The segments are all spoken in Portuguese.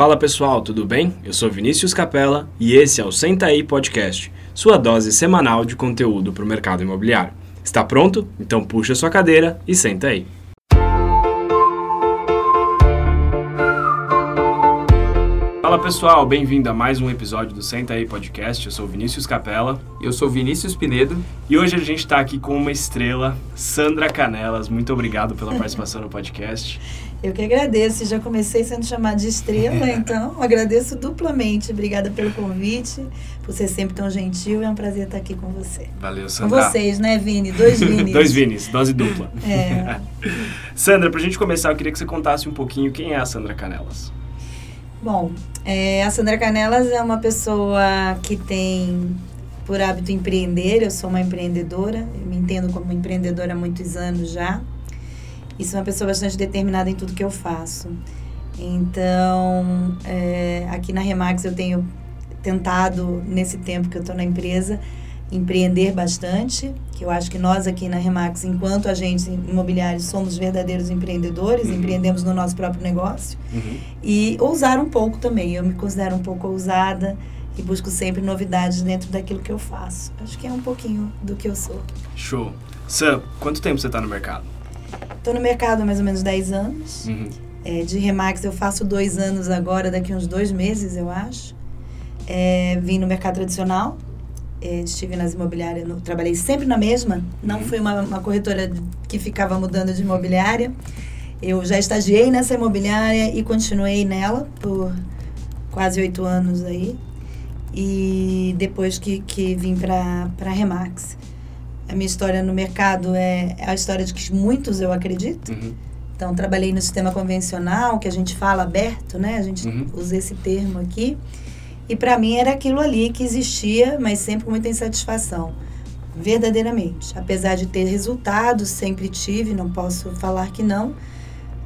Fala pessoal, tudo bem? Eu sou Vinícius Capella e esse é o Senta aí Podcast, sua dose semanal de conteúdo para o mercado imobiliário. Está pronto? Então puxa sua cadeira e senta aí. Fala pessoal, bem-vindo a mais um episódio do Senta aí Podcast. Eu sou Vinícius Capella. Eu sou Vinícius Pinedo. E hoje a gente está aqui com uma estrela, Sandra Canelas. Muito obrigado pela participação no podcast. Eu que agradeço, já comecei sendo chamada de estrela, então agradeço duplamente. Obrigada pelo convite, por ser sempre tão gentil. É um prazer estar aqui com você. Valeu, Sandra. Com vocês, né, Vini? Dois Vinis. Dois Vinis, dose dupla. É. Sandra, para a gente começar, eu queria que você contasse um pouquinho quem é a Sandra Canelas. Bom, é, a Sandra Canelas é uma pessoa que tem por hábito empreender. Eu sou uma empreendedora, eu me entendo como empreendedora há muitos anos já. E sou uma pessoa bastante determinada em tudo que eu faço. Então, é, aqui na Remax eu tenho tentado, nesse tempo que eu estou na empresa, empreender bastante, que eu acho que nós aqui na Remax, enquanto agentes imobiliários, somos verdadeiros empreendedores, uhum. empreendemos no nosso próprio negócio. Uhum. E ousar um pouco também. Eu me considero um pouco ousada e busco sempre novidades dentro daquilo que eu faço. Acho que é um pouquinho do que eu sou. Show. Sam, quanto tempo você está no mercado? Estou no mercado há mais ou menos 10 anos. Uhum. É, de Remax eu faço dois anos agora, daqui uns dois meses, eu acho. É, vim no mercado tradicional, é, estive nas imobiliárias, no, trabalhei sempre na mesma, não uhum. fui uma, uma corretora que ficava mudando de imobiliária. Eu já estagiei nessa imobiliária e continuei nela por quase oito anos aí. E depois que, que vim para a Remax. A minha história no mercado é, é, a história de que muitos eu acredito. Uhum. Então, trabalhei no sistema convencional, que a gente fala aberto, né? A gente uhum. usa esse termo aqui. E para mim era aquilo ali que existia, mas sempre com muita insatisfação. Verdadeiramente. Apesar de ter resultados, sempre tive, não posso falar que não.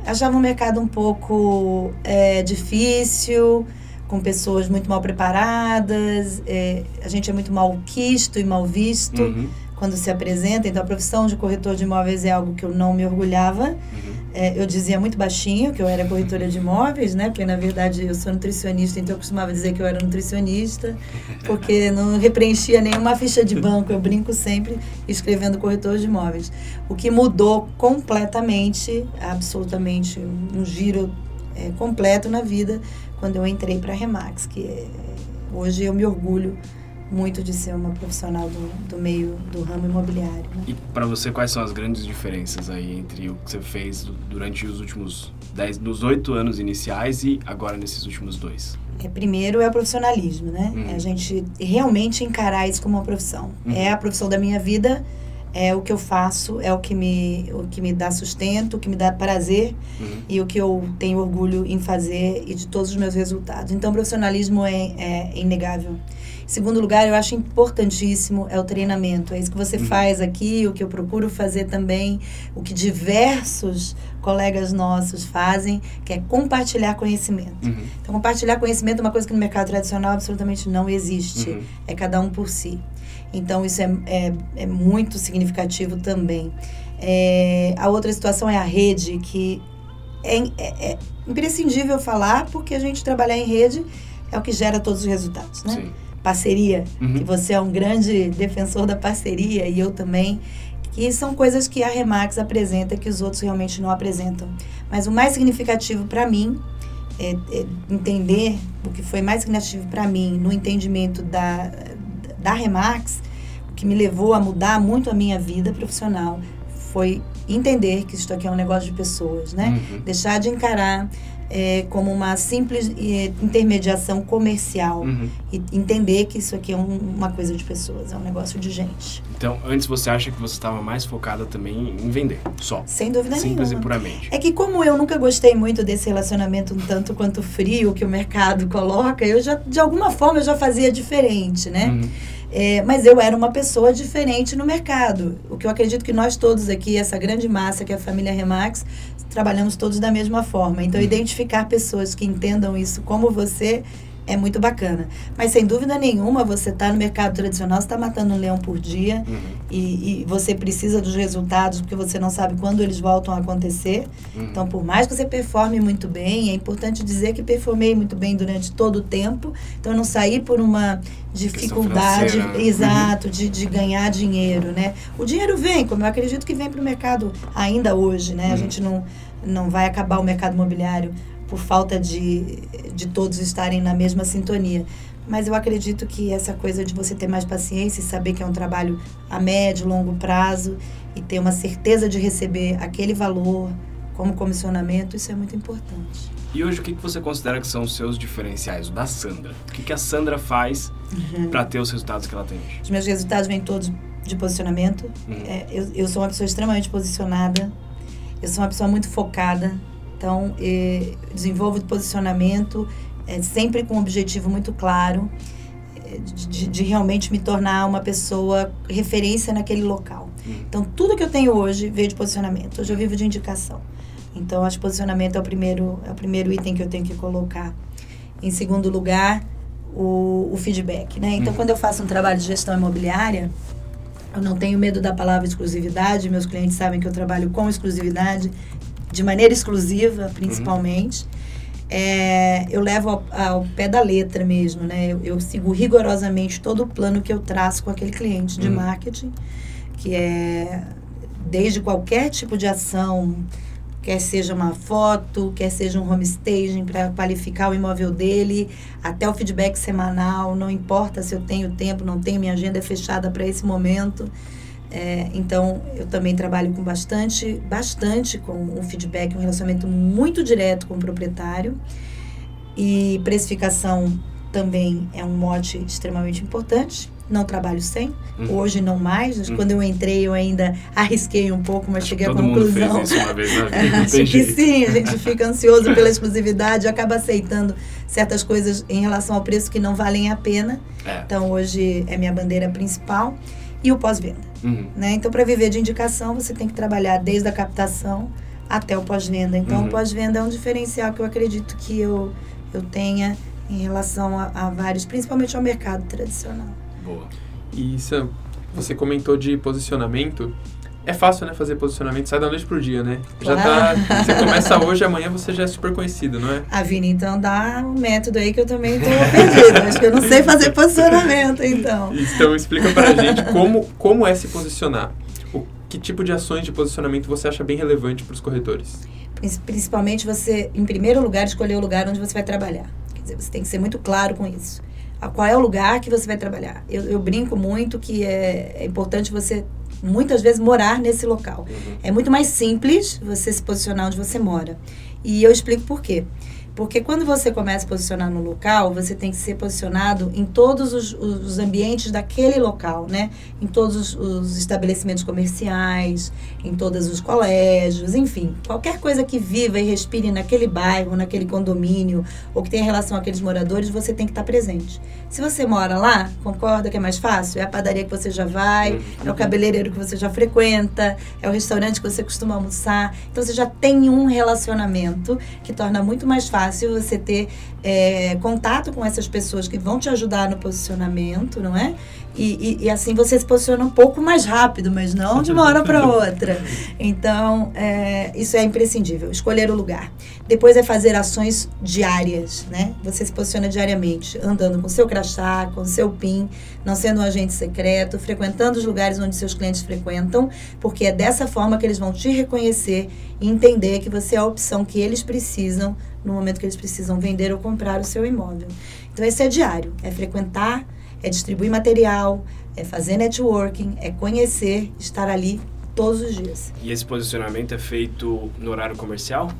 Achava o mercado um pouco é, difícil, com pessoas muito mal preparadas. É, a gente é muito mal quisto e mal visto. Uhum quando se apresenta. Então, a profissão de corretor de imóveis é algo que eu não me orgulhava. Uhum. É, eu dizia muito baixinho que eu era corretora de imóveis, né? Porque, na verdade, eu sou nutricionista, então eu costumava dizer que eu era nutricionista, porque não repreenchia nenhuma ficha de banco. Eu brinco sempre escrevendo corretor de imóveis. O que mudou completamente, absolutamente, um giro é, completo na vida, quando eu entrei para a Remax, que é, hoje eu me orgulho muito de ser uma profissional do, do meio do ramo imobiliário. Né? E para você, quais são as grandes diferenças aí entre o que você fez durante os últimos dez, dos oito anos iniciais e agora nesses últimos dois? É, primeiro é o profissionalismo, né? Uhum. É a gente realmente encarar isso como uma profissão. Uhum. É a profissão da minha vida, é o que eu faço, é o que me, o que me dá sustento, o que me dá prazer uhum. e o que eu tenho orgulho em fazer e de todos os meus resultados. Então, o profissionalismo é, é inegável. Segundo lugar, eu acho importantíssimo é o treinamento. É isso que você uhum. faz aqui, o que eu procuro fazer também, o que diversos colegas nossos fazem, que é compartilhar conhecimento. Uhum. Então, compartilhar conhecimento é uma coisa que no mercado tradicional absolutamente não existe. Uhum. É cada um por si. Então, isso é, é, é muito significativo também. É, a outra situação é a rede, que é, é, é imprescindível falar, porque a gente trabalhar em rede é o que gera todos os resultados, né? Sim parceria, uhum. que você é um grande defensor da parceria e eu também, que são coisas que a Remax apresenta que os outros realmente não apresentam. Mas o mais significativo para mim é, é, entender o que foi mais significativo para mim no entendimento da, da Remax, o que me levou a mudar muito a minha vida profissional foi entender que isso aqui é um negócio de pessoas, né? Uhum. Deixar de encarar é, como uma simples é, intermediação comercial uhum. e entender que isso aqui é um, uma coisa de pessoas, é um negócio de gente. Então, antes você acha que você estava mais focada também em vender, só? Sem dúvida Simples nenhuma. e puramente. É que como eu nunca gostei muito desse relacionamento um tanto quanto frio que o mercado coloca, eu já, de alguma forma, eu já fazia diferente, né? Uhum. É, mas eu era uma pessoa diferente no mercado. O que eu acredito que nós todos aqui, essa grande massa que é a família Remax, trabalhamos todos da mesma forma. Então, uhum. identificar pessoas que entendam isso como você é muito bacana. Mas sem dúvida nenhuma, você está no mercado tradicional, você está matando um leão por dia uhum. e, e, você precisa dos resultados porque você não sabe quando eles voltam a acontecer. Uhum. Então, por mais que você performe muito bem, é importante dizer que performei muito bem durante todo o tempo. Então, eu não saí por uma dificuldade, né? exato, uhum. de, de ganhar dinheiro, né? O dinheiro vem, como eu acredito que vem para o mercado ainda hoje, né? A uhum. gente não, não vai acabar o mercado imobiliário por falta de, de todos estarem na mesma sintonia. Mas eu acredito que essa coisa de você ter mais paciência e saber que é um trabalho a médio, longo prazo e ter uma certeza de receber aquele valor como comissionamento, isso é muito importante. E hoje, o que, você considera que são os seus diferenciais, o da Sandra? O que, que a Sandra faz uhum. para ter os resultados que ela tem hoje? Os meus resultados vêm todos de posicionamento. Uhum. É, eu, eu sou uma pessoa extremamente posicionada, eu sou uma pessoa muito focada, então, eh, desenvolvo posicionamento eh, sempre com um objetivo muito claro eh, de, de, realmente me tornar uma pessoa referência naquele local. Hum. Então, tudo que eu tenho hoje veio de posicionamento. Hoje eu vivo de indicação. Então, acho que posicionamento é o primeiro, é o primeiro item que eu tenho que colocar. Em segundo lugar, o, o feedback. Né? Então, hum. quando eu faço um trabalho de gestão imobiliária, eu não tenho medo da palavra exclusividade. Meus clientes sabem que eu trabalho com exclusividade de maneira exclusiva, principalmente. Uhum. É, eu levo ao, ao, pé da letra mesmo, né? Eu, eu, sigo rigorosamente todo o plano que eu traço com aquele cliente de uhum. marketing, que é desde qualquer tipo de ação, quer seja uma foto, quer seja um home staging para qualificar o imóvel dele, até o feedback semanal, não importa se eu tenho tempo, não tenho, minha agenda é fechada para esse momento. É, então, eu também trabalho com bastante, bastante com um feedback, um relacionamento muito direto com o proprietário. E precificação também é um mote extremamente importante. Não trabalho sem, uhum. hoje não mais. Uhum. Quando eu entrei, eu ainda arrisquei um pouco, mas Acho cheguei à conclusão. Mundo fez isso uma vez na vida, Acho que jeito. sim, a gente fica ansioso pela exclusividade, acaba aceitando certas coisas em relação ao preço que não valem a pena. É. Então, hoje é minha bandeira principal e o pós-venda. Uhum. Né? Então, para viver de indicação, você tem que trabalhar desde a captação até o pós-venda. Então, uhum. o pós-venda é um diferencial que eu acredito que eu, eu tenha em relação a, a vários, principalmente ao mercado tradicional. Boa. E isso, você comentou de posicionamento. É fácil, né, fazer posicionamento, sai da noite pro dia, né? Já tá, você começa hoje, amanhã você já é super conhecido, não é? A Vini, então dá um método aí que eu também tô perdida. Acho que eu não sei fazer posicionamento, então. Então explica pra gente como, como é se posicionar. O, que tipo de ações de posicionamento você acha bem relevante para os corretores? Principalmente você, em primeiro lugar, escolher o lugar onde você vai trabalhar. Quer dizer, você tem que ser muito claro com isso. A qual é o lugar que você vai trabalhar? Eu, eu brinco muito que é, é importante você muitas vezes morar nesse local. Uhum. É muito mais simples você se posicionar onde você mora. E eu explico por quê. Porque quando você começa a posicionar no local, você tem que ser posicionado em todos os, os ambientes daquele local, né? Em todos os, os, estabelecimentos comerciais, em todos os colégios, enfim. Qualquer coisa que viva e respire naquele bairro, naquele condomínio, ou que tenha relação àqueles moradores, você tem que estar presente. Se você mora lá, concorda que é mais fácil? É a padaria que você já vai, é o cabeleireiro que você já frequenta, é o restaurante que você costuma almoçar. Então você já tem um relacionamento que torna muito mais fácil fácil você ter é, contato com essas pessoas que vão te ajudar no posicionamento, não é? E, e, e, assim você se posiciona um pouco mais rápido, mas não de uma hora para outra. Então, é, isso é imprescindível. Escolher o lugar. Depois é fazer ações diárias, né? Você se posiciona diariamente, andando com seu crachá, com seu PIN, não sendo um agente secreto, frequentando os lugares onde seus clientes frequentam, porque é dessa forma que eles vão te reconhecer e entender que você é a opção que eles precisam no momento que eles precisam vender ou comprar o seu imóvel. Então, esse é diário, é frequentar, é distribuir material, é fazer networking, é conhecer, estar ali todos os dias. E esse posicionamento é feito no horário comercial?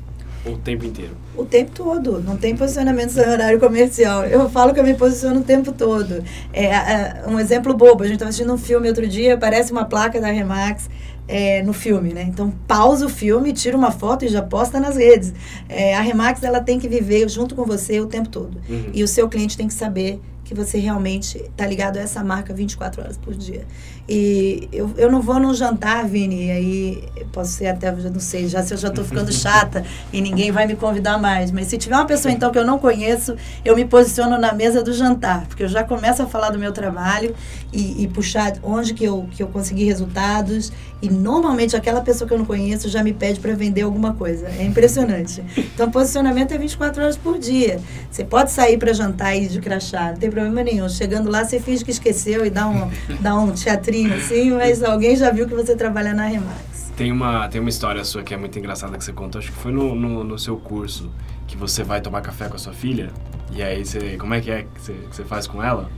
O tempo inteiro? O tempo todo. Não tem posicionamento no horário comercial. Eu falo que eu me posiciono o tempo todo. É, é um exemplo bobo. A gente estava assistindo um filme outro dia, aparece uma placa da Remax é, no filme, né? Então pausa o filme, tira uma foto e já posta nas redes. É, a Remax ela tem que viver junto com você o tempo todo. Uhum. E o seu cliente tem que saber que você realmente está ligado a essa marca 24 horas por dia. E eu, eu não vou num jantar, Vini, aí posso ser até, eu não sei, já se eu já estou ficando chata e ninguém vai me convidar mais. Mas se tiver uma pessoa então que eu não conheço, eu me posiciono na mesa do jantar, porque eu já começo a falar do meu trabalho e, e puxar onde que eu, que eu consegui resultados. E normalmente aquela pessoa que eu não conheço já me pede para vender alguma coisa. É impressionante. Então, posicionamento é 24 horas por dia. Você pode sair para jantar e de crachá, não tem problema nenhum. Chegando lá, você finge que esqueceu e dá um, dá um teatrinho assim, mas alguém já viu que você trabalha na Remax. Tem uma, tem uma história sua que é muito engraçada que você contou, acho que foi no, no, no seu curso, que você vai tomar café com a sua filha, e aí você, como é que é que você, que você faz com ela?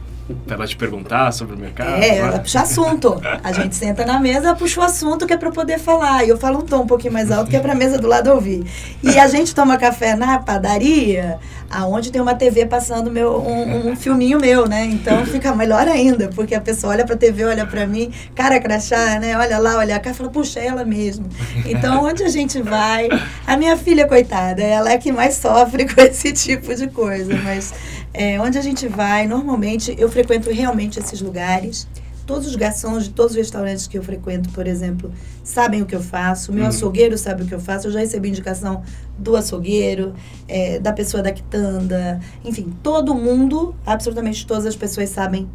Pra ela te perguntar sobre o mercado? É, ela puxa assunto. A gente senta na mesa, puxa o assunto que é para poder falar. E eu falo um tom um pouquinho mais alto que é para a mesa do lado ouvir. E a gente toma café na padaria, aonde tem uma TV passando meu, um, um filminho meu, né? Então fica melhor ainda, porque a pessoa olha para a TV, olha para mim, cara crachá, né? Olha lá, olha cá, fala, puxa, é ela mesmo. Então, onde a gente vai... A minha filha, coitada, ela é que mais sofre com esse tipo de coisa, mas é, onde a gente vai, normalmente, eu frequento realmente esses lugares. Todos os garçons de todos os restaurantes que eu frequento, por exemplo, sabem o que eu faço. O meu Uhum. açougueiro sabe o que eu faço. Eu já recebi indicação do açougueiro, é, da pessoa da quitanda. Enfim, todo mundo, absolutamente todas as pessoas sabem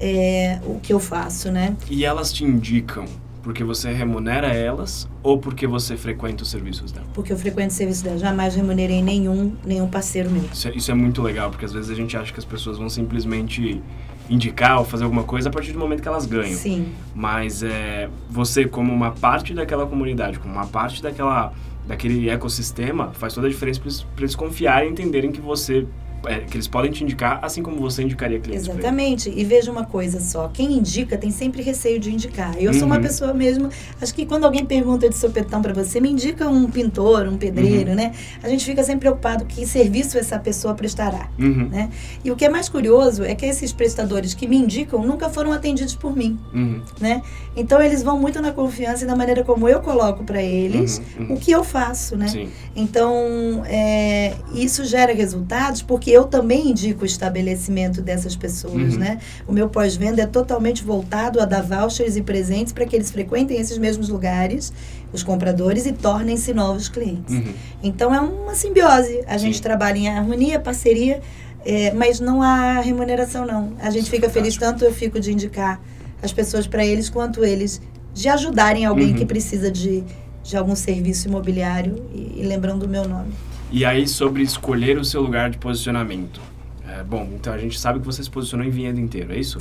é, o que eu faço, né? E elas te indicam porque você remunera elas ou porque você frequenta os serviços dela? Porque eu frequento o serviço dela. Jamais remunerei nenhum, nenhum parceiro meu. Isso é, isso é muito legal, porque às vezes a gente acha que as pessoas vão simplesmente indicar ou fazer alguma coisa a partir do momento que elas ganham. Sim. Mas é, você, como uma parte daquela comunidade, como uma parte daquela, daquele ecossistema, faz toda a diferença para eles, eles confiarem e entenderem que você. É, que eles podem te indicar, assim como você indicaria clientes. Exatamente. E veja uma coisa só, quem indica tem sempre receio de indicar. Eu sou uma Uhum. pessoa mesmo, acho que quando alguém pergunta de sopetão para você, me indica um pintor, um pedreiro, Uhum. né? A gente fica sempre preocupado que serviço essa pessoa prestará. Uhum, Né? E o que é mais curioso é que esses prestadores que me indicam nunca foram atendidos por mim, uhum, né? Então eles vão muito na confiança e na maneira como eu coloco para eles Uhum, uhum. o que eu faço, né? Sim. Então, é, isso gera resultados porque eu também indico o estabelecimento dessas pessoas, Uhum. né? O meu pós-venda é totalmente voltado a dar vouchers e presentes para que eles frequentem esses mesmos lugares, os compradores, e tornem-se novos clientes. Uhum. Então, é uma simbiose. A gente Sim. trabalha em harmonia, parceria, é, mas não há remuneração, não. A gente fica feliz, tanto eu fico de indicar as pessoas para eles, quanto eles de ajudarem alguém Uhum. que precisa de, de algum serviço imobiliário e, e lembrando o meu nome. E aí, sobre escolher o seu lugar de posicionamento. É, bom, então a gente sabe que você se posicionou em Vinhedo inteiro, é isso?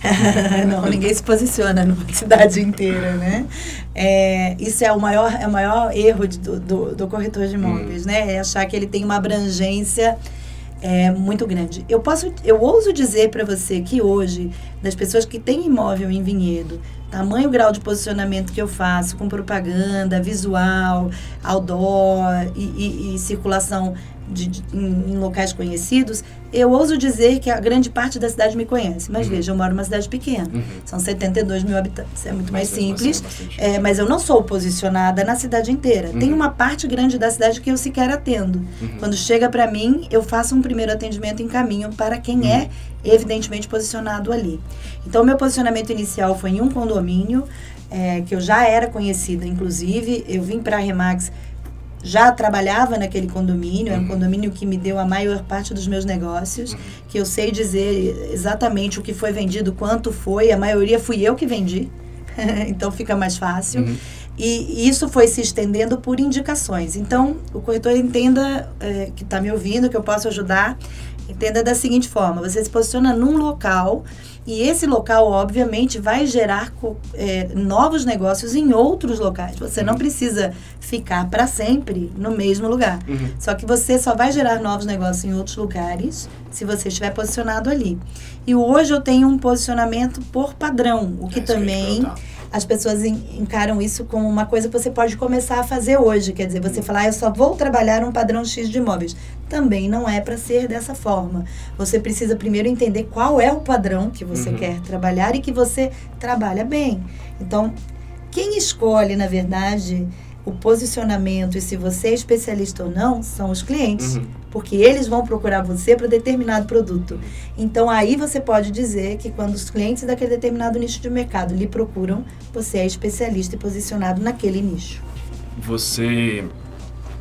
não, ninguém se posiciona numa cidade inteira, né? É, isso é o maior, é o maior erro de- do, do, corretor de imóveis, né? É achar que ele tem uma abrangência é, muito grande. Eu posso, eu ouso dizer para você que hoje, das pessoas que têm imóvel em vinhedo, tamanho grau de posicionamento que eu faço com propaganda, visual, outdoor e, e- e circulação de- de- em, locais conhecidos, eu ouso dizer que a grande parte da cidade me conhece. Mas Uhum. veja, eu moro numa cidade pequena. Uhum. São 72 mil habitantes. É muito mais Mas é simples. É, mas eu não sou posicionada na cidade inteira. Tem Uhum. uma parte grande da cidade que eu sequer atendo. Uhum. Quando chega para mim, eu faço um primeiro atendimento em caminho para quem Uhum. é evidentemente posicionado ali. Então, meu posicionamento inicial foi em um condomínio é, que eu já era conhecida, inclusive. Eu vim para a Remax, já trabalhava naquele condomínio. É um Uhum. condomínio que me deu a maior parte dos meus negócios, Uhum. que eu sei dizer exatamente o que foi vendido, quanto foi. A maioria fui eu que vendi. então fica mais fácil. Uhum. E e isso foi se estendendo por indicações. Então, o corretor entenda, é, que está me ouvindo, que eu posso ajudar, entenda da seguinte forma: você se posiciona num local e esse local, obviamente, vai gerar é, novos negócios em outros locais. Você não precisa ficar para sempre no mesmo lugar. Uhum. Só que você só vai gerar novos negócios em outros lugares se você estiver posicionado ali. E hoje eu tenho um posicionamento por padrão, o que É também as pessoas en- encaram isso como uma coisa que você pode começar a fazer hoje. Quer dizer, você falar, "Ah, eu só vou trabalhar um padrão X de imóveis. Também não é para ser dessa forma. Você precisa primeiro entender qual é o padrão que você Uhum. quer trabalhar e que você trabalha bem. Então, Quem escolhe, na verdade, o posicionamento e se você é especialista ou não são os clientes. Uhum. Porque eles vão procurar você para determinado produto. Então aí você pode dizer que quando os clientes daquele determinado nicho de mercado lhe procuram, você é especialista e posicionado naquele nicho. Você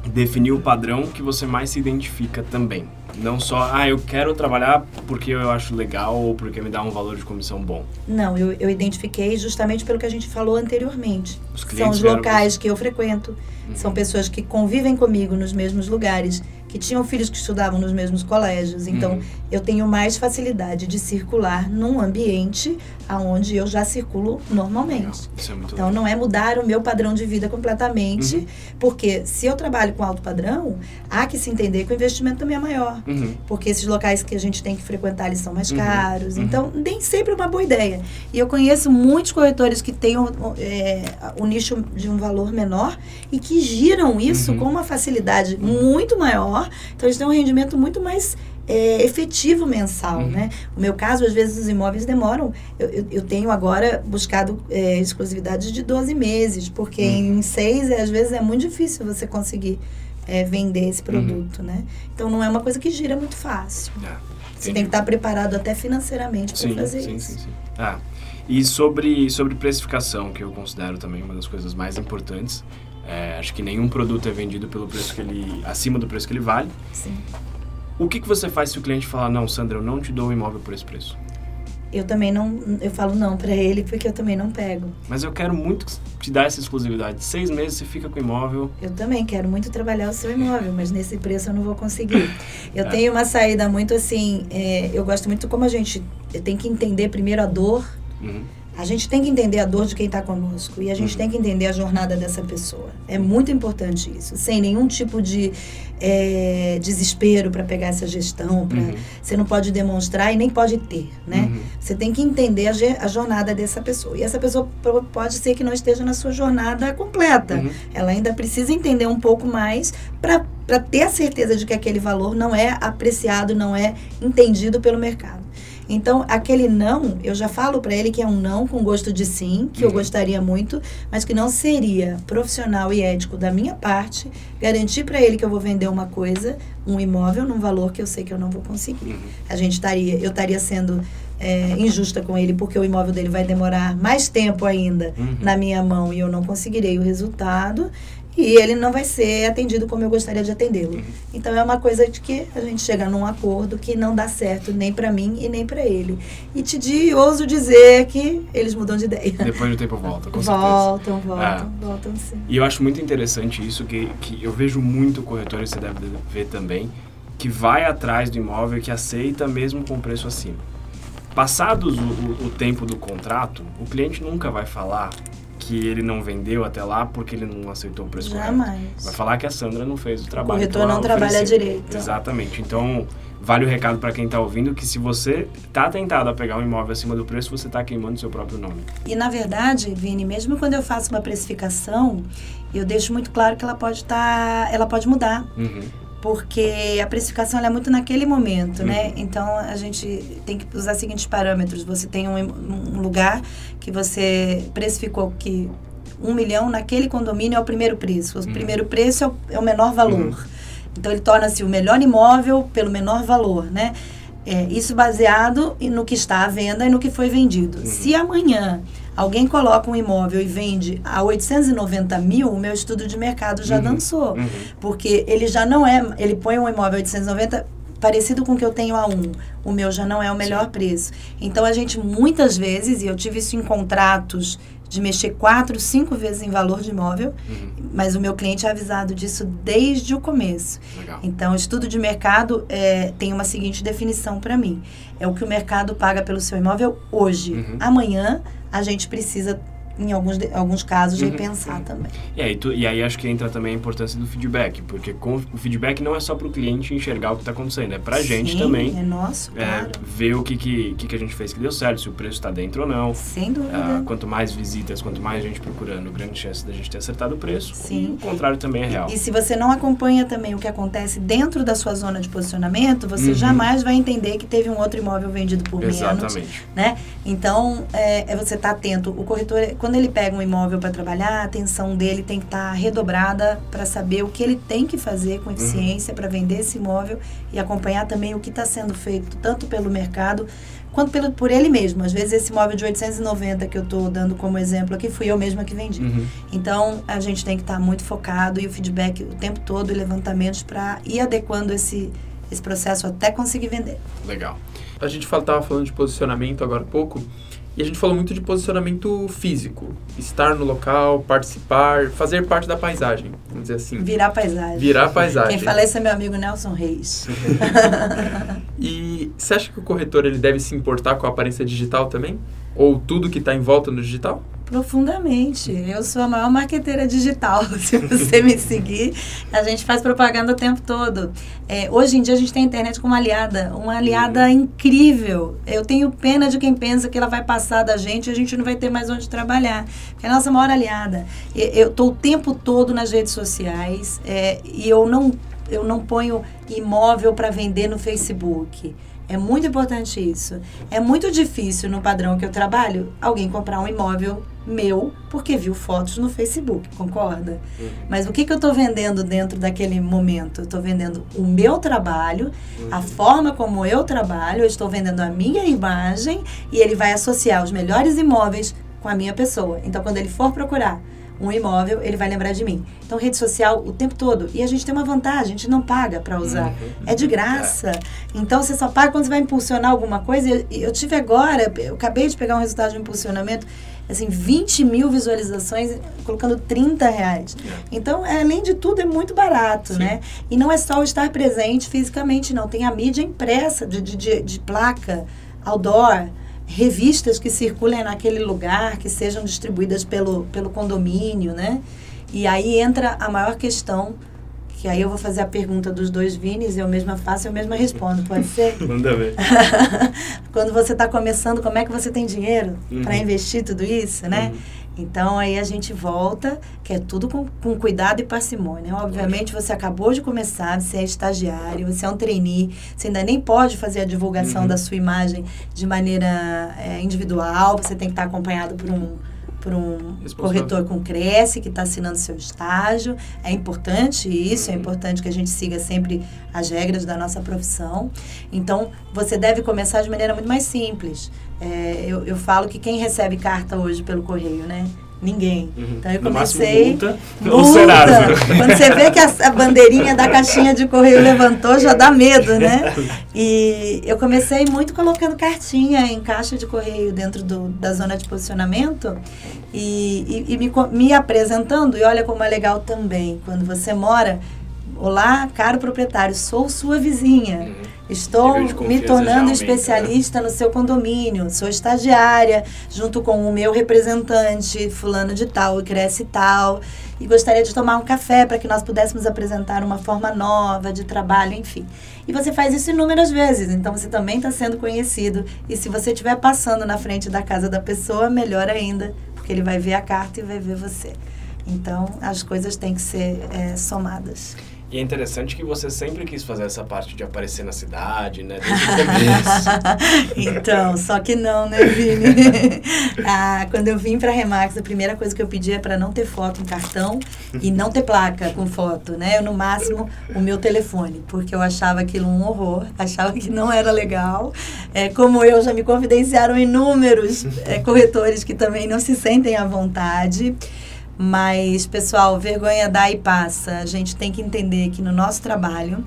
definiu o padrão que você mais se identifica também. Não só, ah, eu quero trabalhar porque eu acho legal ou porque me dá um valor de comissão bom. Não, eu, eu identifiquei justamente pelo que a gente falou anteriormente. Os São os locais que eu frequento, Uhum. são pessoas que convivem comigo nos mesmos lugares, que tinham filhos que estudavam nos mesmos colégios. Então, Uhum. eu tenho mais facilidade de circular num ambiente aonde eu já circulo normalmente. É muito Então, não é mudar o meu padrão de vida completamente, Uhum. porque se eu trabalho com alto padrão, há que se entender que o investimento também é maior. Uhum. Porque esses locais que a gente tem que frequentar, eles são mais Uhum, caros. uhum. Então, nem sempre é uma boa ideia. E eu conheço muitos corretores que têm o, o- é, o nicho de um valor menor e que giram isso com uma facilidade muito maior. Então, eles têm um rendimento muito mais é, efetivo mensal, Uhum. né? O meu caso, às vezes, os imóveis demoram. Eu, eu, eu tenho agora buscado é, exclusividade de 12 meses, porque Uhum. em seis, é, às vezes, é muito difícil você conseguir é, vender esse produto, né? Então, não é uma coisa que gira muito fácil. É, Você tem que estar preparado até financeiramente para Sim, fazer sim, isso. sim, sim. Ah, e sobre, sobre precificação, que eu considero também uma das coisas mais importantes. É, acho que nenhum produto é vendido pelo preço que ele. acima do preço que ele vale. Sim. O que, que você faz se o cliente falar, não, Sandra, eu não te dou o imóvel por esse preço? Eu também não, eu falo não para ele porque eu também não pego. Mas eu quero muito te dar essa exclusividade. Seis meses você fica com o imóvel. Eu também quero muito trabalhar o seu imóvel, mas nesse preço eu não vou conseguir. Eu É. tenho uma saída muito assim, é, eu gosto muito como a gente tem que entender primeiro a dor. Uhum. A gente tem que entender a dor de quem está conosco e a gente Uhum. tem que entender a jornada dessa pessoa. É muito importante isso, sem nenhum tipo de é, desespero para pegar essa gestão. Pra, Uhum. Você não pode demonstrar e nem pode ter, né? Uhum. Você tem que entender a, a jornada dessa pessoa. E essa pessoa pode ser que não esteja na sua jornada completa. Uhum. Ela ainda precisa entender um pouco mais para ter a certeza de que aquele valor não é apreciado, não é entendido pelo mercado. Então, aquele não, eu já falo para ele que é um não com gosto de sim, que eu Uhum. gostaria muito, mas que não seria profissional e ético da minha parte garantir para ele que eu vou vender uma coisa, um imóvel, num valor que eu sei que eu não vou conseguir Uhum. a gente estaria, eu estaria sendo é, injusta com ele porque o imóvel dele vai demorar mais tempo ainda Uhum. na minha mão e eu não conseguirei o resultado e ele não vai ser atendido como eu gostaria de atendê-lo. Uhum. Então é uma coisa de que a gente chega num acordo que não dá certo nem para mim e nem para ele. E te di, ouso dizer que eles mudam de ideia. Depois do tempo volta, com certeza. Voltam, voltam, É. voltam sim. E eu acho muito interessante isso, que, que eu vejo muito corretor, e você deve ver também, que vai atrás do imóvel que aceita mesmo com preço acima. Passados o, o- o tempo do contrato, o cliente nunca vai falar que ele não vendeu até lá porque ele não aceitou o preço correto. Jamais. Vai falar que a Sandra não fez o trabalho. corretor que ela não trabalha direito. Exatamente. Então, vale o recado para quem está ouvindo que se você está tentado a pegar um imóvel acima do preço, você está queimando seu próprio nome. E na verdade, Vini, mesmo quando eu faço uma precificação, eu deixo muito claro que ela pode estar, ela pode mudar, Uhum. Porque a precificação é muito naquele momento, né? Uhum. Então a gente tem que usar os seguintes parâmetros. Você tem um, um lugar que você precificou que um milhão naquele condomínio é o primeiro preço. O Uhum. primeiro preço é o, é o menor valor. Uhum. Então ele torna-se o melhor imóvel pelo menor valor, né? É, isso baseado no que está à venda e no que foi vendido. Uhum. Se amanhã alguém coloca um imóvel e vende a 890 mil, o meu estudo de mercado já Uhum. dançou. Uhum. Porque ele já não é. Ele põe um imóvel a 890 parecido com o que eu tenho a um. O meu já não é o melhor preço. Então a gente muitas vezes, e eu tive isso em contratos de mexer quatro, cinco vezes em valor de imóvel, Uhum. mas o meu cliente é avisado disso desde o começo. Legal. Então, o estudo de mercado é, tem uma seguinte definição para mim: é o que o mercado paga pelo seu imóvel hoje. Uhum. Amanhã, a gente precisa, em alguns, alguns casos, Uhum. repensar também. E aí, tu- e aí acho que entra também a importância do feedback, porque com, o feedback não é só para o cliente enxergar o que está acontecendo, é para a gente também É nosso, é, claro. ver o que, que, que, a gente fez que deu certo, se o preço está dentro ou não. Sem dúvida. Ah, quanto mais visitas, quanto mais gente procurando, grande chance da gente ter acertado o preço. Sim. E o contrário também é real. E se você não acompanha também o que acontece dentro da sua zona de posicionamento, você Uhum. jamais vai entender que teve um outro imóvel vendido por menos. Exatamente. né? Então, é, é você estar atento. O corretor, quando ele pega um imóvel para trabalhar, a atenção dele tem que estar tá redobrada para saber o que ele tem que fazer com eficiência uhum. para vender esse imóvel e acompanhar também o que está sendo feito, tanto pelo mercado quanto pelo, por ele mesmo. Às vezes esse imóvel de 890 que eu estou dando como exemplo aqui, fui eu mesma que vendi. Uhum. Então, a gente tem que estar tá muito focado e o feedback o tempo todo e levantamentos para ir adequando esse, esse processo até conseguir vender. Legal. A gente estava falando de posicionamento agora há pouco. E a gente falou muito de posicionamento físico, estar no local, participar, fazer parte da paisagem, vamos dizer assim. Virar paisagem. Virar paisagem. Quem fala isso é meu amigo Nelson Reis. e você acha que o corretor ele deve se importar com a aparência digital também? Ou tudo que está em volta no digital? Profundamente. Eu sou a maior marqueteira digital. Se você me seguir, a gente faz propaganda o tempo todo. É, hoje em dia a gente tem a internet como aliada, uma aliada uhum. incrível. Eu tenho pena de quem pensa que ela vai passar da gente e a gente não vai ter mais onde trabalhar. É a nossa maior aliada. Eu estou o tempo todo nas redes sociais é, e eu não, eu não ponho imóvel para vender no Facebook. É muito importante isso. É muito difícil no padrão que eu trabalho alguém comprar um imóvel meu porque viu fotos no Facebook, concorda? Uhum. Mas o que, que eu estou vendendo dentro daquele momento? Eu estou vendendo o meu trabalho, uhum. a forma como eu trabalho, eu estou vendendo a minha imagem e ele vai associar os melhores imóveis com a minha pessoa. Então, quando ele for procurar um imóvel, ele vai lembrar de mim. Então, rede social o tempo todo. E a gente tem uma vantagem, a gente não paga para usar. Uhum. É de graça. Então, você só paga quando você vai impulsionar alguma coisa. Eu, eu tive agora, eu acabei de pegar um resultado de impulsionamento assim, 20 mil visualizações colocando 30 reais. É. Então, é, além de tudo, é muito barato, Sim. né? E não é só o estar presente fisicamente, não. Tem a mídia impressa de, de, de placa, outdoor, revistas que circulem naquele lugar, que sejam distribuídas pelo, pelo condomínio, né? E aí entra a maior questão que aí eu vou fazer a pergunta dos dois Vinis, eu mesma faço, eu mesma respondo, pode ser? Manda ver. Quando você está começando, como é que você tem dinheiro uhum. para investir tudo isso, né? Uhum. Então aí a gente volta, que é tudo com, com cuidado e parcimônia. Obviamente você acabou de começar, você é estagiário, você é um trainee, você ainda nem pode fazer a divulgação uhum. da sua imagem de maneira é, individual, você tem que estar acompanhado por um por um corretor com Cresce que está assinando seu estágio. É importante isso, é uhum. importante que a gente siga sempre as regras da nossa profissão. Então, você deve começar de maneira muito mais simples. É, eu, eu falo que quem recebe carta hoje pelo correio, né? Ninguém. Uhum. Então eu comecei. multa, multa. Quando você vê que a, a, bandeirinha da caixinha de correio levantou, já dá medo, né? E eu comecei muito colocando cartinha em caixa de correio dentro do, da zona de posicionamento e, e, e me, me apresentando. E olha como é legal também, quando você mora. Olá, caro proprietário, sou sua vizinha. Uhum. Estou me tornando especialista né? no seu condomínio. Sou estagiária, junto com o meu representante, fulano de tal, cresce tal. E gostaria de tomar um café para que nós pudéssemos apresentar uma forma nova de trabalho, enfim. E você faz isso inúmeras vezes, então você também está sendo conhecido. E se você estiver passando na frente da casa da pessoa, melhor ainda, porque ele vai ver a carta e vai ver você. Então, as coisas têm que ser é, somadas. E é interessante que você sempre quis fazer essa parte de aparecer na cidade, né? Desde o começo. então, só que não, né, Vini? ah, quando eu vim para Remax, a primeira coisa que eu pedi é para não ter foto em cartão e não ter placa com foto, né? Eu, no máximo, o meu telefone, porque eu achava aquilo um horror, achava que não era legal. É, como eu, já me confidenciaram inúmeros é, corretores que também não se sentem à vontade. Mas, pessoal, vergonha dá e passa. A gente tem que entender que no nosso trabalho,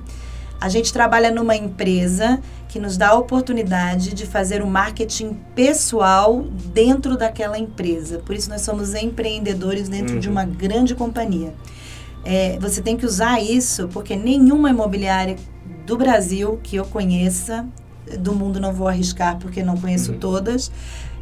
a gente trabalha numa empresa que nos dá a oportunidade de fazer o marketing pessoal dentro daquela empresa. Por isso, nós somos empreendedores dentro uhum. de uma grande companhia. É, você tem que usar isso, porque nenhuma imobiliária do Brasil que eu conheça, do mundo não vou arriscar porque não conheço uhum. todas,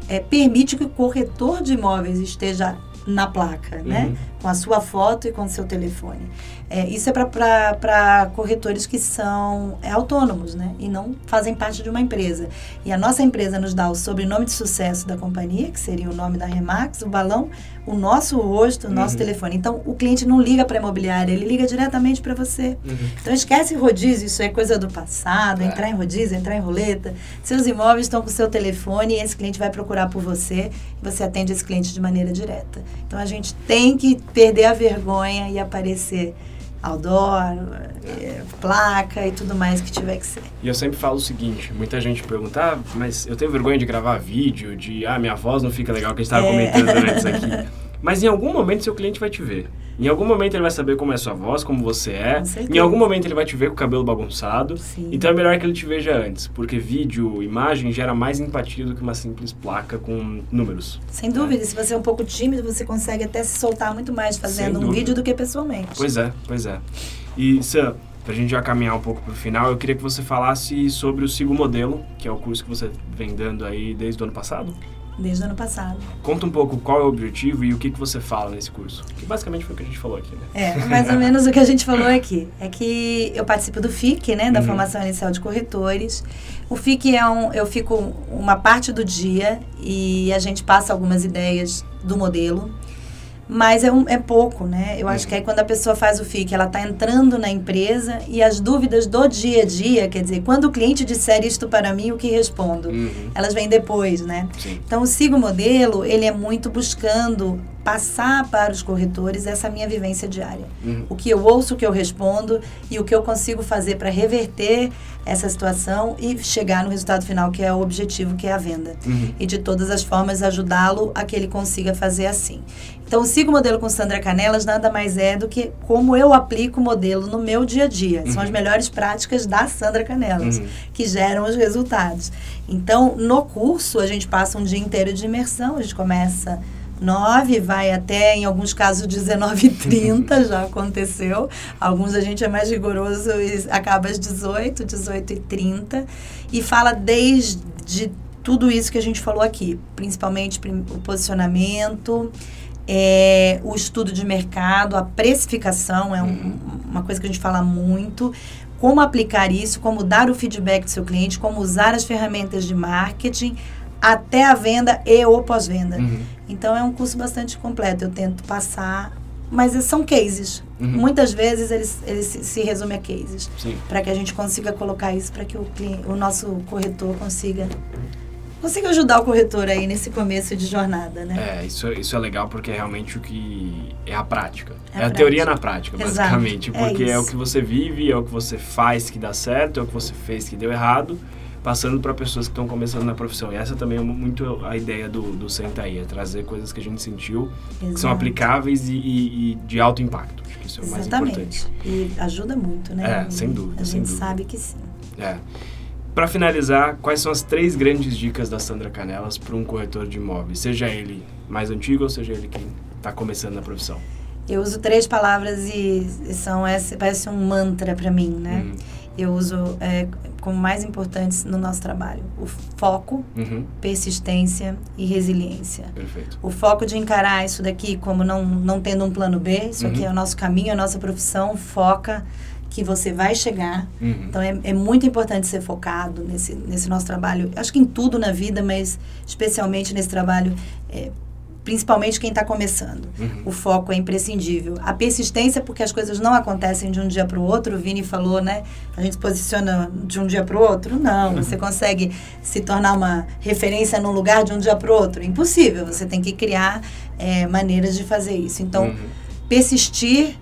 é, permite que o corretor de imóveis esteja na placa, né? uhum. né? Com a sua foto e com o seu telefone. É, isso é para corretores que são é, autônomos, né? E não fazem parte de uma empresa. E a nossa empresa nos dá o sobrenome de sucesso da companhia, que seria o nome da Remax, o balão, o nosso rosto, o nosso uhum. telefone. Então, o cliente não liga para a imobiliária, ele liga diretamente para você. Uhum. Então, esquece rodízio, isso é coisa do passado, é. entrar em rodízio, entrar em roleta. Seus imóveis estão com o seu telefone e esse cliente vai procurar por você e você atende esse cliente de maneira direta. Então, a gente tem que perder a vergonha e aparecer outdoor, é, placa e tudo mais que tiver que ser. E eu sempre falo o seguinte, muita gente pergunta, ah, mas eu tenho vergonha de gravar vídeo, de, ah, minha voz não fica legal, que a gente estava é. comentando antes aqui. Mas em algum momento seu cliente vai te ver. Em algum momento ele vai saber como é sua voz, como você é. Em algum momento ele vai te ver com o cabelo bagunçado. Sim. Então é melhor que ele te veja antes, porque vídeo, imagem gera mais empatia do que uma simples placa com números. Sem dúvida, é. se você é um pouco tímido, você consegue até se soltar muito mais fazendo um vídeo do que pessoalmente. Pois é, pois é. E Sam, pra gente já caminhar um pouco pro final, eu queria que você falasse sobre o Sigo Modelo, que é o curso que você vem dando aí desde o ano passado desde o ano passado. Conta um pouco qual é o objetivo e o que, que você fala nesse curso. Que basicamente foi o que a gente falou aqui, né? É, mais ou menos o que a gente falou aqui. É que eu participo do FIC, né, da uhum. Formação Inicial de Corretores. O FIC é um... Eu fico uma parte do dia e a gente passa algumas ideias do modelo mas é, um, é pouco, né? Eu acho que aí quando a pessoa faz o FIC, ela está entrando na empresa e as dúvidas do dia a dia, quer dizer, quando o cliente disser isto para mim, o que respondo? Uhum. Elas vêm depois, né? Sim. Então, o Sigo Modelo, ele é muito buscando passar para os corretores essa minha vivência diária. Uhum. O que eu ouço, o que eu respondo e o que eu consigo fazer para reverter essa situação e chegar no resultado final, que é o objetivo, que é a venda. Uhum. E de todas as formas ajudá-lo a que ele consiga fazer assim. Então, o Sigo Modelo com Sandra Canelas nada mais é do que como eu aplico o modelo no meu dia a dia. Uhum. São as uhum. melhores práticas da Sandra Canelas, uhum. que geram os resultados. Então, no curso, a gente passa um dia inteiro de imersão, a gente começa 9, vai até, em alguns casos, 19h30, já aconteceu. Alguns a gente é mais rigoroso e acaba às 18, 18h30. E fala desde tudo isso que a gente falou aqui, principalmente o posicionamento, é, o estudo de mercado, a precificação é um, uhum. uma coisa que a gente fala muito. Como aplicar isso, como dar o feedback do seu cliente, como usar as ferramentas de marketing até a venda e o pós-venda. Uhum. Então é um curso bastante completo. Eu tento passar, mas são cases. Uhum. Muitas vezes eles, eles se, se resume a cases. Para que a gente consiga colocar isso, para que o, cliente, o nosso corretor consiga consiga ajudar o corretor aí nesse começo de jornada, né? É, isso, isso é legal porque é realmente o que é a prática. É, é a, teoria na prática, basicamente. Exato. É porque é, é, o que você vive, é o que você faz que dá certo, é o que você fez que deu errado passando para pessoas que estão começando na profissão. E essa também é muito a ideia do, do Senta aí, é trazer coisas que a gente sentiu, Exato. que são aplicáveis e, e, e, de alto impacto. Acho que isso é o mais importante. E ajuda muito, né? É, sem dúvida. A sem gente dúvida. sabe que sim. É. Para finalizar, quais são as três grandes dicas da Sandra Canelas para um corretor de imóveis, seja ele mais antigo ou seja ele que está começando na profissão? Eu uso três palavras e são essa, parece um mantra para mim, né? Uhum. Eu uso é, como mais importantes no nosso trabalho. O foco, uhum. persistência e resiliência. Perfeito. O foco de encarar isso daqui como não, não tendo um plano B, isso uhum. aqui é o nosso caminho, a nossa profissão, foca que você vai chegar. Uhum. Então é, é muito importante ser focado nesse, nesse nosso trabalho. Acho que em tudo na vida, mas especialmente nesse trabalho. É, principalmente quem está começando. Uhum. O foco é imprescindível. A persistência, porque as coisas não acontecem de um dia para o outro, o Vini falou, né? A gente se posiciona de um dia para o outro. Não, uhum. você consegue se tornar uma referência num lugar de um dia para o outro. Impossível. Você tem que criar é, maneiras de fazer isso. Então, uhum. persistir,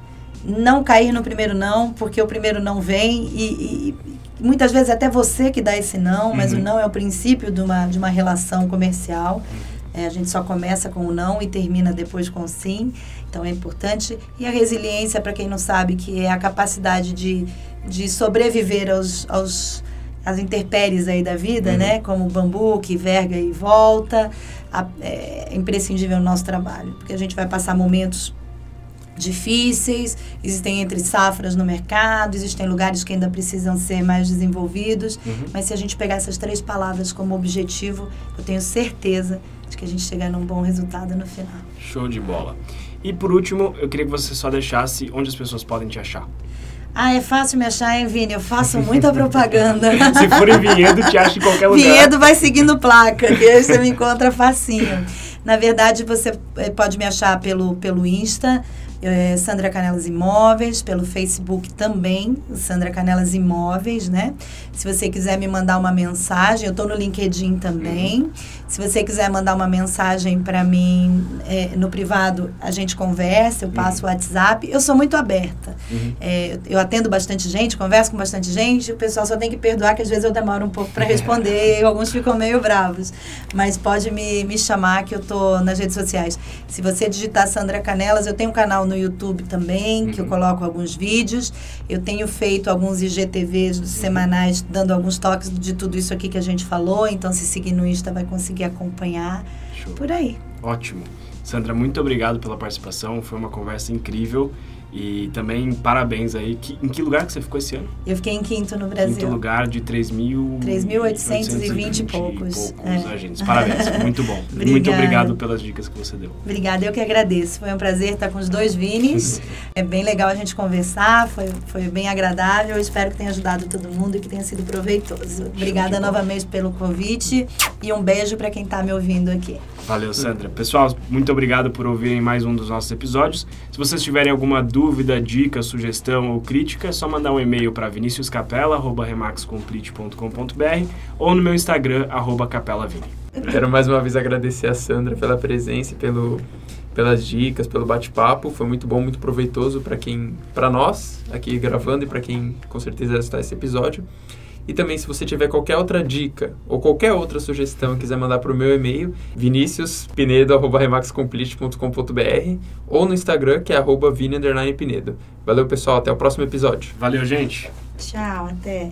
não cair no primeiro não, porque o primeiro não vem e, e muitas vezes até você que dá esse não, mas o uhum. não é o princípio de uma, de uma relação comercial. Uhum. É, a gente só começa com o não e termina depois com o sim. Então é importante. E a resiliência, para quem não sabe, que é a capacidade de, de sobreviver aos, aos às intempéries aí da vida, uhum. né? Como o bambu que verga e volta. A, é imprescindível no nosso trabalho, porque a gente vai passar momentos difíceis, existem entre safras no mercado, existem lugares que ainda precisam ser mais desenvolvidos, uhum. mas se a gente pegar essas três palavras como objetivo, eu tenho certeza de que a gente chegar num bom resultado no final. Show de bola. E por último, eu queria que você só deixasse onde as pessoas podem te achar. Ah, é fácil me achar, hein, Vini? Eu faço muita propaganda. Se for em Vinhedo, te acha em qualquer lugar. Vinhedo vai seguindo placa, que aí você me encontra facinho. Na verdade, você eh, pode me achar pelo, pelo Insta, é, Sandra Canelas Imóveis, pelo Facebook também, Sandra Canelas Imóveis, né? Se você quiser me mandar uma mensagem, eu estou no LinkedIn também. Uhum. Se você quiser mandar uma mensagem para mim é, no privado, a gente conversa, eu passo o uhum. WhatsApp. Eu sou muito aberta. Uhum. É, eu atendo bastante gente, converso com bastante gente. O pessoal só tem que perdoar que às vezes eu demoro um pouco para responder e alguns ficam meio bravos. Mas pode me, me chamar que eu tô nas redes sociais. Se você digitar Sandra Canelas, eu tenho um canal no YouTube também, que eu uhum. coloco alguns vídeos. Eu tenho feito alguns IGTVs uhum. semanais, dando alguns toques de tudo isso aqui que a gente falou. Então, se seguir no Insta, vai conseguir acompanhar. Show. Por aí. Ótimo. Sandra, muito obrigado pela participação. Foi uma conversa incrível. E também parabéns aí. Que, em que lugar que você ficou esse ano? Eu fiquei em quinto no Brasil. Quinto lugar de 3.820 e poucos. poucos é. agentes. Parabéns, muito bom. muito obrigado pelas dicas que você deu. Obrigada, eu que agradeço. Foi um prazer estar com os dois Vinis. é bem legal a gente conversar, foi, foi bem agradável. Eu espero que tenha ajudado todo mundo e que tenha sido proveitoso. Obrigada novamente pelo convite e um beijo para quem está me ouvindo aqui. Valeu, Sandra. Pessoal, muito obrigado por ouvirem mais um dos nossos episódios. Se vocês tiverem alguma dúvida, dica, sugestão ou crítica, é só mandar um e-mail para viniciuscapela.remaxcomplete.com.br ou no meu Instagram, capelavini. Quero mais uma vez agradecer a Sandra pela presença pelo, pelas dicas, pelo bate-papo. Foi muito bom, muito proveitoso para quem, para nós aqui gravando e para quem com certeza está esse episódio. E também, se você tiver qualquer outra dica ou qualquer outra sugestão quiser mandar para o meu e-mail, viniciuspinedo.remaxcomplete.com.br ou no Instagram, que é arroba Pinedo. Valeu, pessoal. Até o próximo episódio. Valeu, gente. Tchau, até.